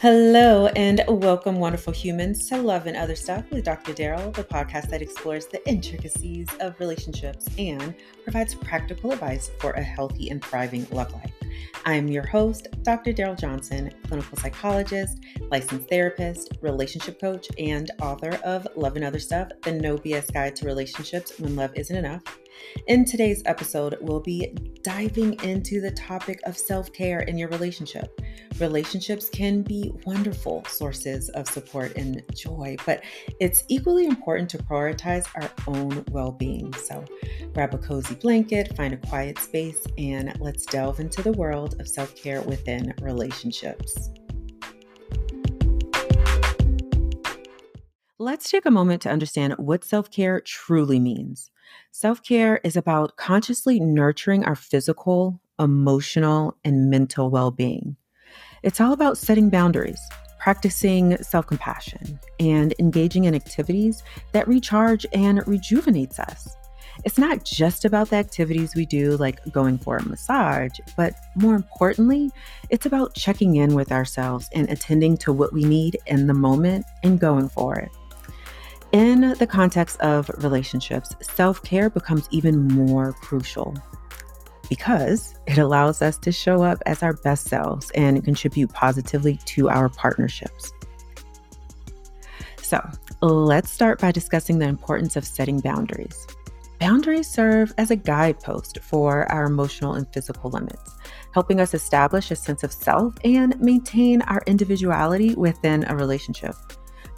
Hello, and welcome, wonderful humans, to Love and Other Stuff with Dr. Daryl, the podcast that explores the intricacies of relationships and provides practical advice for a healthy and thriving love life. I'm your host, Dr. Daryl Johnson, clinical psychologist, licensed therapist, relationship coach, and author of Love and Other Stuff The No BS Guide to Relationships When Love Isn't Enough. In today's episode, we'll be diving into the topic of self care in your relationship. Relationships can be wonderful sources of support and joy, but it's equally important to prioritize our own well being. So grab a cozy blanket, find a quiet space, and let's delve into the world of self care within relationships. Let's take a moment to understand what self care truly means. Self care is about consciously nurturing our physical, emotional, and mental well being. It's all about setting boundaries, practicing self compassion, and engaging in activities that recharge and rejuvenates us. It's not just about the activities we do, like going for a massage, but more importantly, it's about checking in with ourselves and attending to what we need in the moment and going for it. In the context of relationships, self care becomes even more crucial because it allows us to show up as our best selves and contribute positively to our partnerships. So, let's start by discussing the importance of setting boundaries. Boundaries serve as a guidepost for our emotional and physical limits, helping us establish a sense of self and maintain our individuality within a relationship.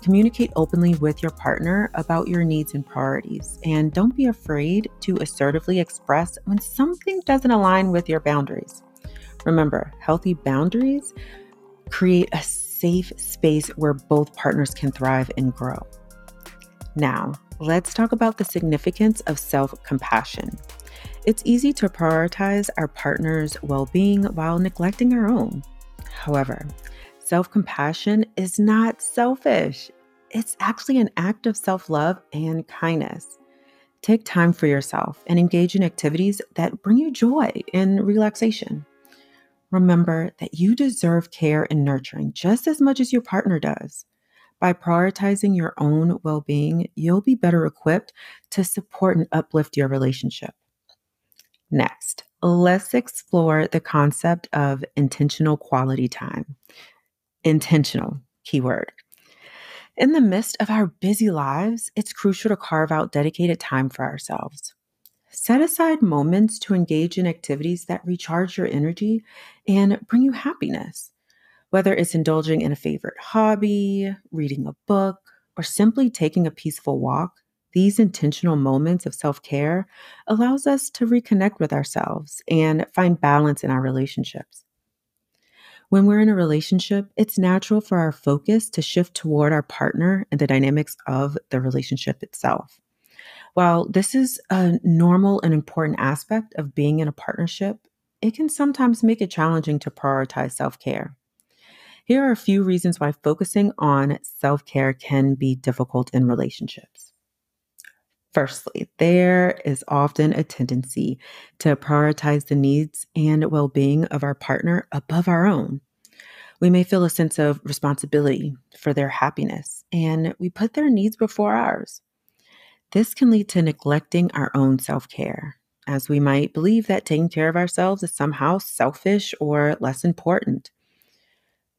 Communicate openly with your partner about your needs and priorities, and don't be afraid to assertively express when something doesn't align with your boundaries. Remember, healthy boundaries create a safe space where both partners can thrive and grow. Now, let's talk about the significance of self compassion. It's easy to prioritize our partner's well being while neglecting our own. However, self compassion is not selfish, it's actually an act of self love and kindness. Take time for yourself and engage in activities that bring you joy and relaxation. Remember that you deserve care and nurturing just as much as your partner does. By prioritizing your own well being, you'll be better equipped to support and uplift your relationship. Next, let's explore the concept of intentional quality time intentional keyword. In the midst of our busy lives, it's crucial to carve out dedicated time for ourselves. Set aside moments to engage in activities that recharge your energy and bring you happiness. Whether it's indulging in a favorite hobby, reading a book, or simply taking a peaceful walk, these intentional moments of self-care allows us to reconnect with ourselves and find balance in our relationships. When we're in a relationship, it's natural for our focus to shift toward our partner and the dynamics of the relationship itself. While this is a normal and important aspect of being in a partnership, it can sometimes make it challenging to prioritize self care. Here are a few reasons why focusing on self care can be difficult in relationships. Firstly, there is often a tendency to prioritize the needs and well being of our partner above our own. We may feel a sense of responsibility for their happiness, and we put their needs before ours. This can lead to neglecting our own self care, as we might believe that taking care of ourselves is somehow selfish or less important.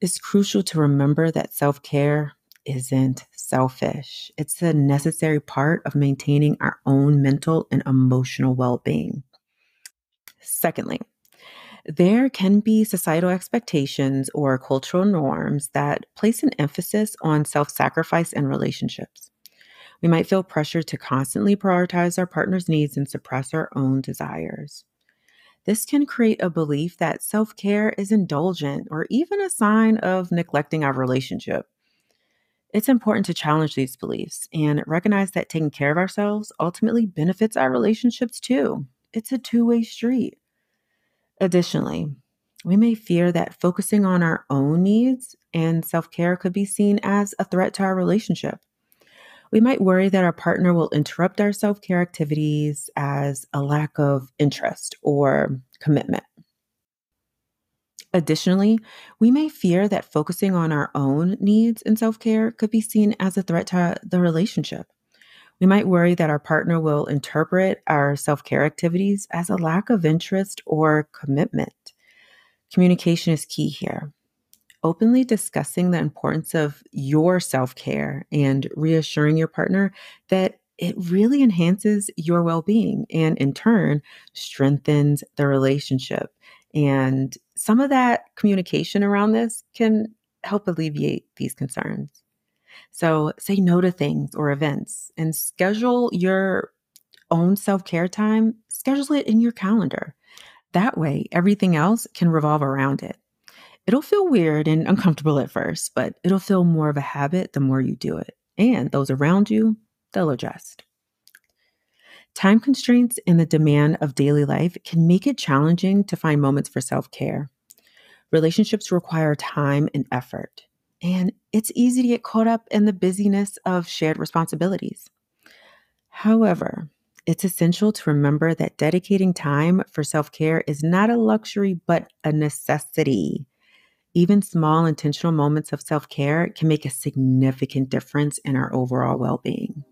It's crucial to remember that self care isn't selfish. It's a necessary part of maintaining our own mental and emotional well being. Secondly, there can be societal expectations or cultural norms that place an emphasis on self sacrifice in relationships. We might feel pressure to constantly prioritize our partner's needs and suppress our own desires. This can create a belief that self care is indulgent or even a sign of neglecting our relationship. It's important to challenge these beliefs and recognize that taking care of ourselves ultimately benefits our relationships too. It's a two way street. Additionally, we may fear that focusing on our own needs and self care could be seen as a threat to our relationship. We might worry that our partner will interrupt our self care activities as a lack of interest or commitment. Additionally, we may fear that focusing on our own needs and self care could be seen as a threat to the relationship. We might worry that our partner will interpret our self care activities as a lack of interest or commitment. Communication is key here. Openly discussing the importance of your self care and reassuring your partner that it really enhances your well being and, in turn, strengthens the relationship. And some of that communication around this can help alleviate these concerns. So, say no to things or events and schedule your own self care time, schedule it in your calendar. That way, everything else can revolve around it. It'll feel weird and uncomfortable at first, but it'll feel more of a habit the more you do it. And those around you, they'll adjust. Time constraints and the demand of daily life can make it challenging to find moments for self care. Relationships require time and effort, and it's easy to get caught up in the busyness of shared responsibilities. However, it's essential to remember that dedicating time for self care is not a luxury, but a necessity. Even small intentional moments of self care can make a significant difference in our overall well being.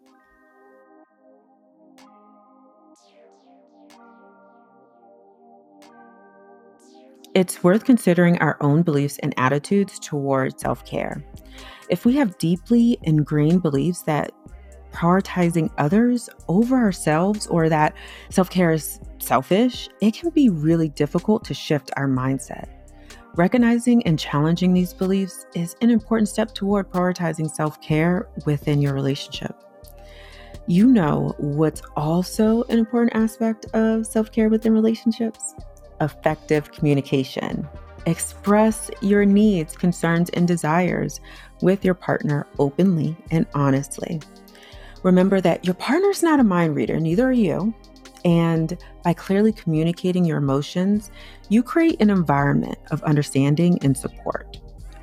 It's worth considering our own beliefs and attitudes toward self care. If we have deeply ingrained beliefs that prioritizing others over ourselves or that self care is selfish, it can be really difficult to shift our mindset. Recognizing and challenging these beliefs is an important step toward prioritizing self care within your relationship. You know what's also an important aspect of self care within relationships? Effective communication. Express your needs, concerns, and desires with your partner openly and honestly. Remember that your partner's not a mind reader, neither are you. And by clearly communicating your emotions, you create an environment of understanding and support.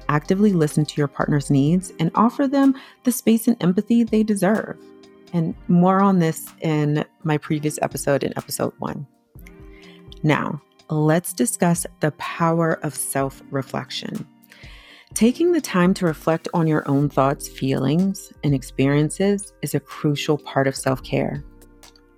Actively listen to your partner's needs and offer them the space and empathy they deserve. And more on this in my previous episode, in episode one. Now, let's discuss the power of self reflection. Taking the time to reflect on your own thoughts, feelings, and experiences is a crucial part of self care.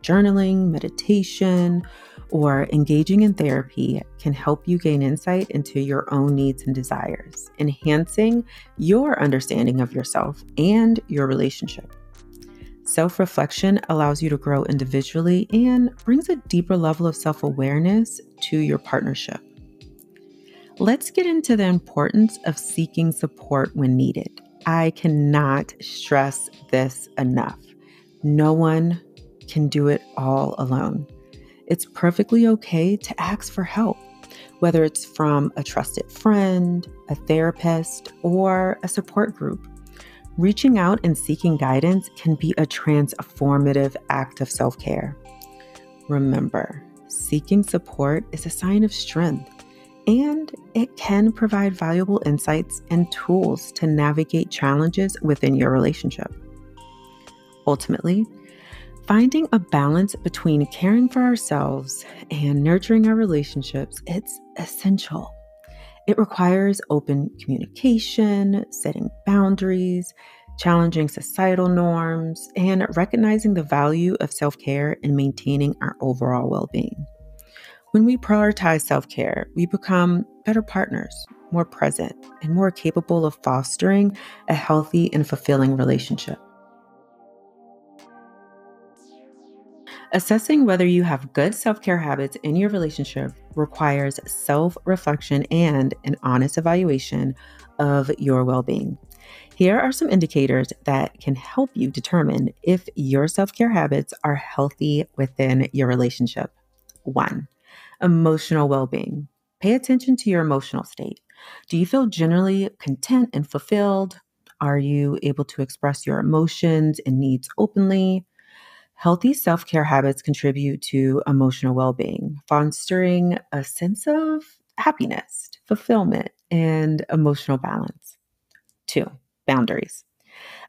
Journaling, meditation, or engaging in therapy can help you gain insight into your own needs and desires, enhancing your understanding of yourself and your relationship. Self reflection allows you to grow individually and brings a deeper level of self awareness to your partnership. Let's get into the importance of seeking support when needed. I cannot stress this enough. No one can do it all alone. It's perfectly okay to ask for help, whether it's from a trusted friend, a therapist, or a support group. Reaching out and seeking guidance can be a transformative act of self care. Remember, seeking support is a sign of strength and it can provide valuable insights and tools to navigate challenges within your relationship. Ultimately, finding a balance between caring for ourselves and nurturing our relationships, it's essential. It requires open communication, setting boundaries, challenging societal norms, and recognizing the value of self-care and maintaining our overall well-being. When we prioritize self care, we become better partners, more present, and more capable of fostering a healthy and fulfilling relationship. Assessing whether you have good self care habits in your relationship requires self reflection and an honest evaluation of your well being. Here are some indicators that can help you determine if your self care habits are healthy within your relationship. One, emotional well being. Pay attention to your emotional state. Do you feel generally content and fulfilled? Are you able to express your emotions and needs openly? Healthy self care habits contribute to emotional well being, fostering a sense of happiness, fulfillment, and emotional balance. Two, boundaries.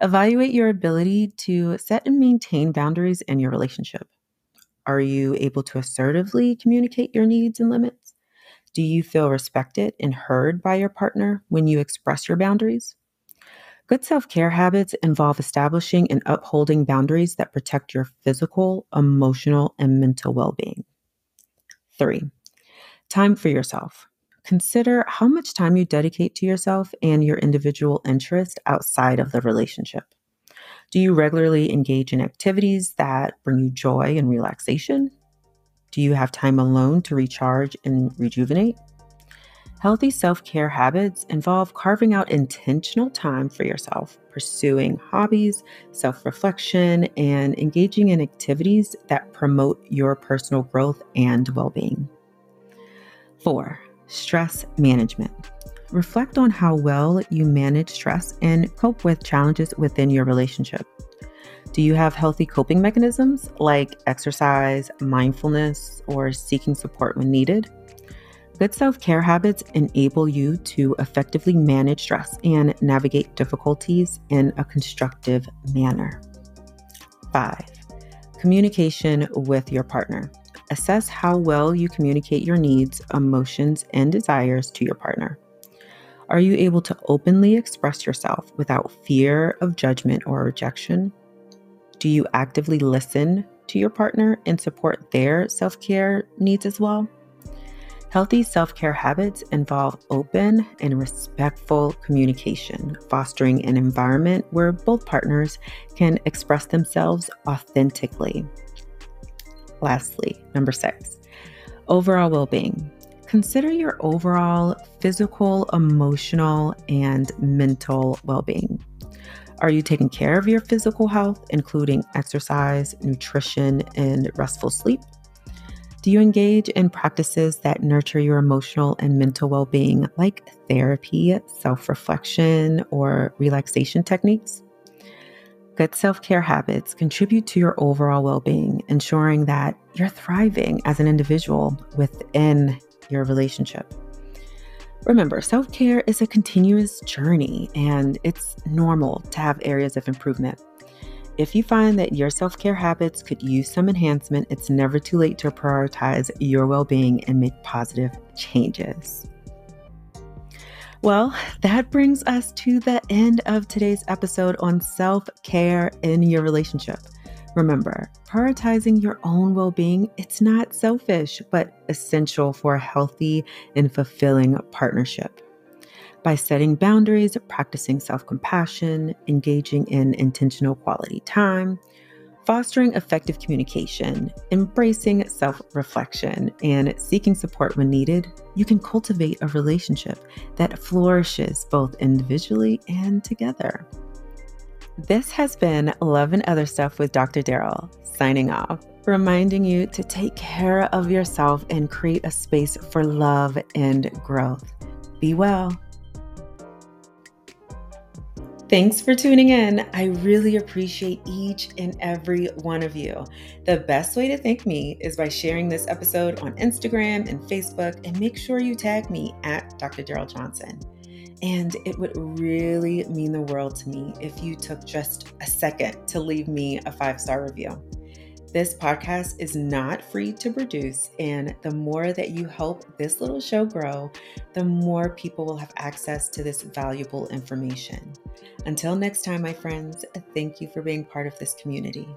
Evaluate your ability to set and maintain boundaries in your relationship. Are you able to assertively communicate your needs and limits? Do you feel respected and heard by your partner when you express your boundaries? Good self care habits involve establishing and upholding boundaries that protect your physical, emotional, and mental well being. Three, time for yourself. Consider how much time you dedicate to yourself and your individual interest outside of the relationship. Do you regularly engage in activities that bring you joy and relaxation? Do you have time alone to recharge and rejuvenate? Healthy self care habits involve carving out intentional time for yourself, pursuing hobbies, self reflection, and engaging in activities that promote your personal growth and well being. Four, stress management. Reflect on how well you manage stress and cope with challenges within your relationship. Do you have healthy coping mechanisms like exercise, mindfulness, or seeking support when needed? Good self care habits enable you to effectively manage stress and navigate difficulties in a constructive manner. Five, communication with your partner. Assess how well you communicate your needs, emotions, and desires to your partner. Are you able to openly express yourself without fear of judgment or rejection? Do you actively listen to your partner and support their self care needs as well? Healthy self care habits involve open and respectful communication, fostering an environment where both partners can express themselves authentically. Lastly, number six, overall well being. Consider your overall physical, emotional, and mental well being. Are you taking care of your physical health, including exercise, nutrition, and restful sleep? Do you engage in practices that nurture your emotional and mental well being, like therapy, self reflection, or relaxation techniques? Good self care habits contribute to your overall well being, ensuring that you're thriving as an individual within your relationship. Remember, self care is a continuous journey and it's normal to have areas of improvement. If you find that your self care habits could use some enhancement, it's never too late to prioritize your well being and make positive changes. Well, that brings us to the end of today's episode on self care in your relationship. Remember, prioritizing your own well being, it's not selfish, but essential for a healthy and fulfilling partnership. By setting boundaries, practicing self compassion, engaging in intentional quality time, fostering effective communication, embracing self reflection, and seeking support when needed, you can cultivate a relationship that flourishes both individually and together. This has been Love and Other Stuff with Dr. Daryl, signing off, reminding you to take care of yourself and create a space for love and growth. Be well. Thanks for tuning in. I really appreciate each and every one of you. The best way to thank me is by sharing this episode on Instagram and Facebook, and make sure you tag me at Dr. Daryl Johnson. And it would really mean the world to me if you took just a second to leave me a five star review. This podcast is not free to produce, and the more that you help this little show grow, the more people will have access to this valuable information. Until next time, my friends, thank you for being part of this community.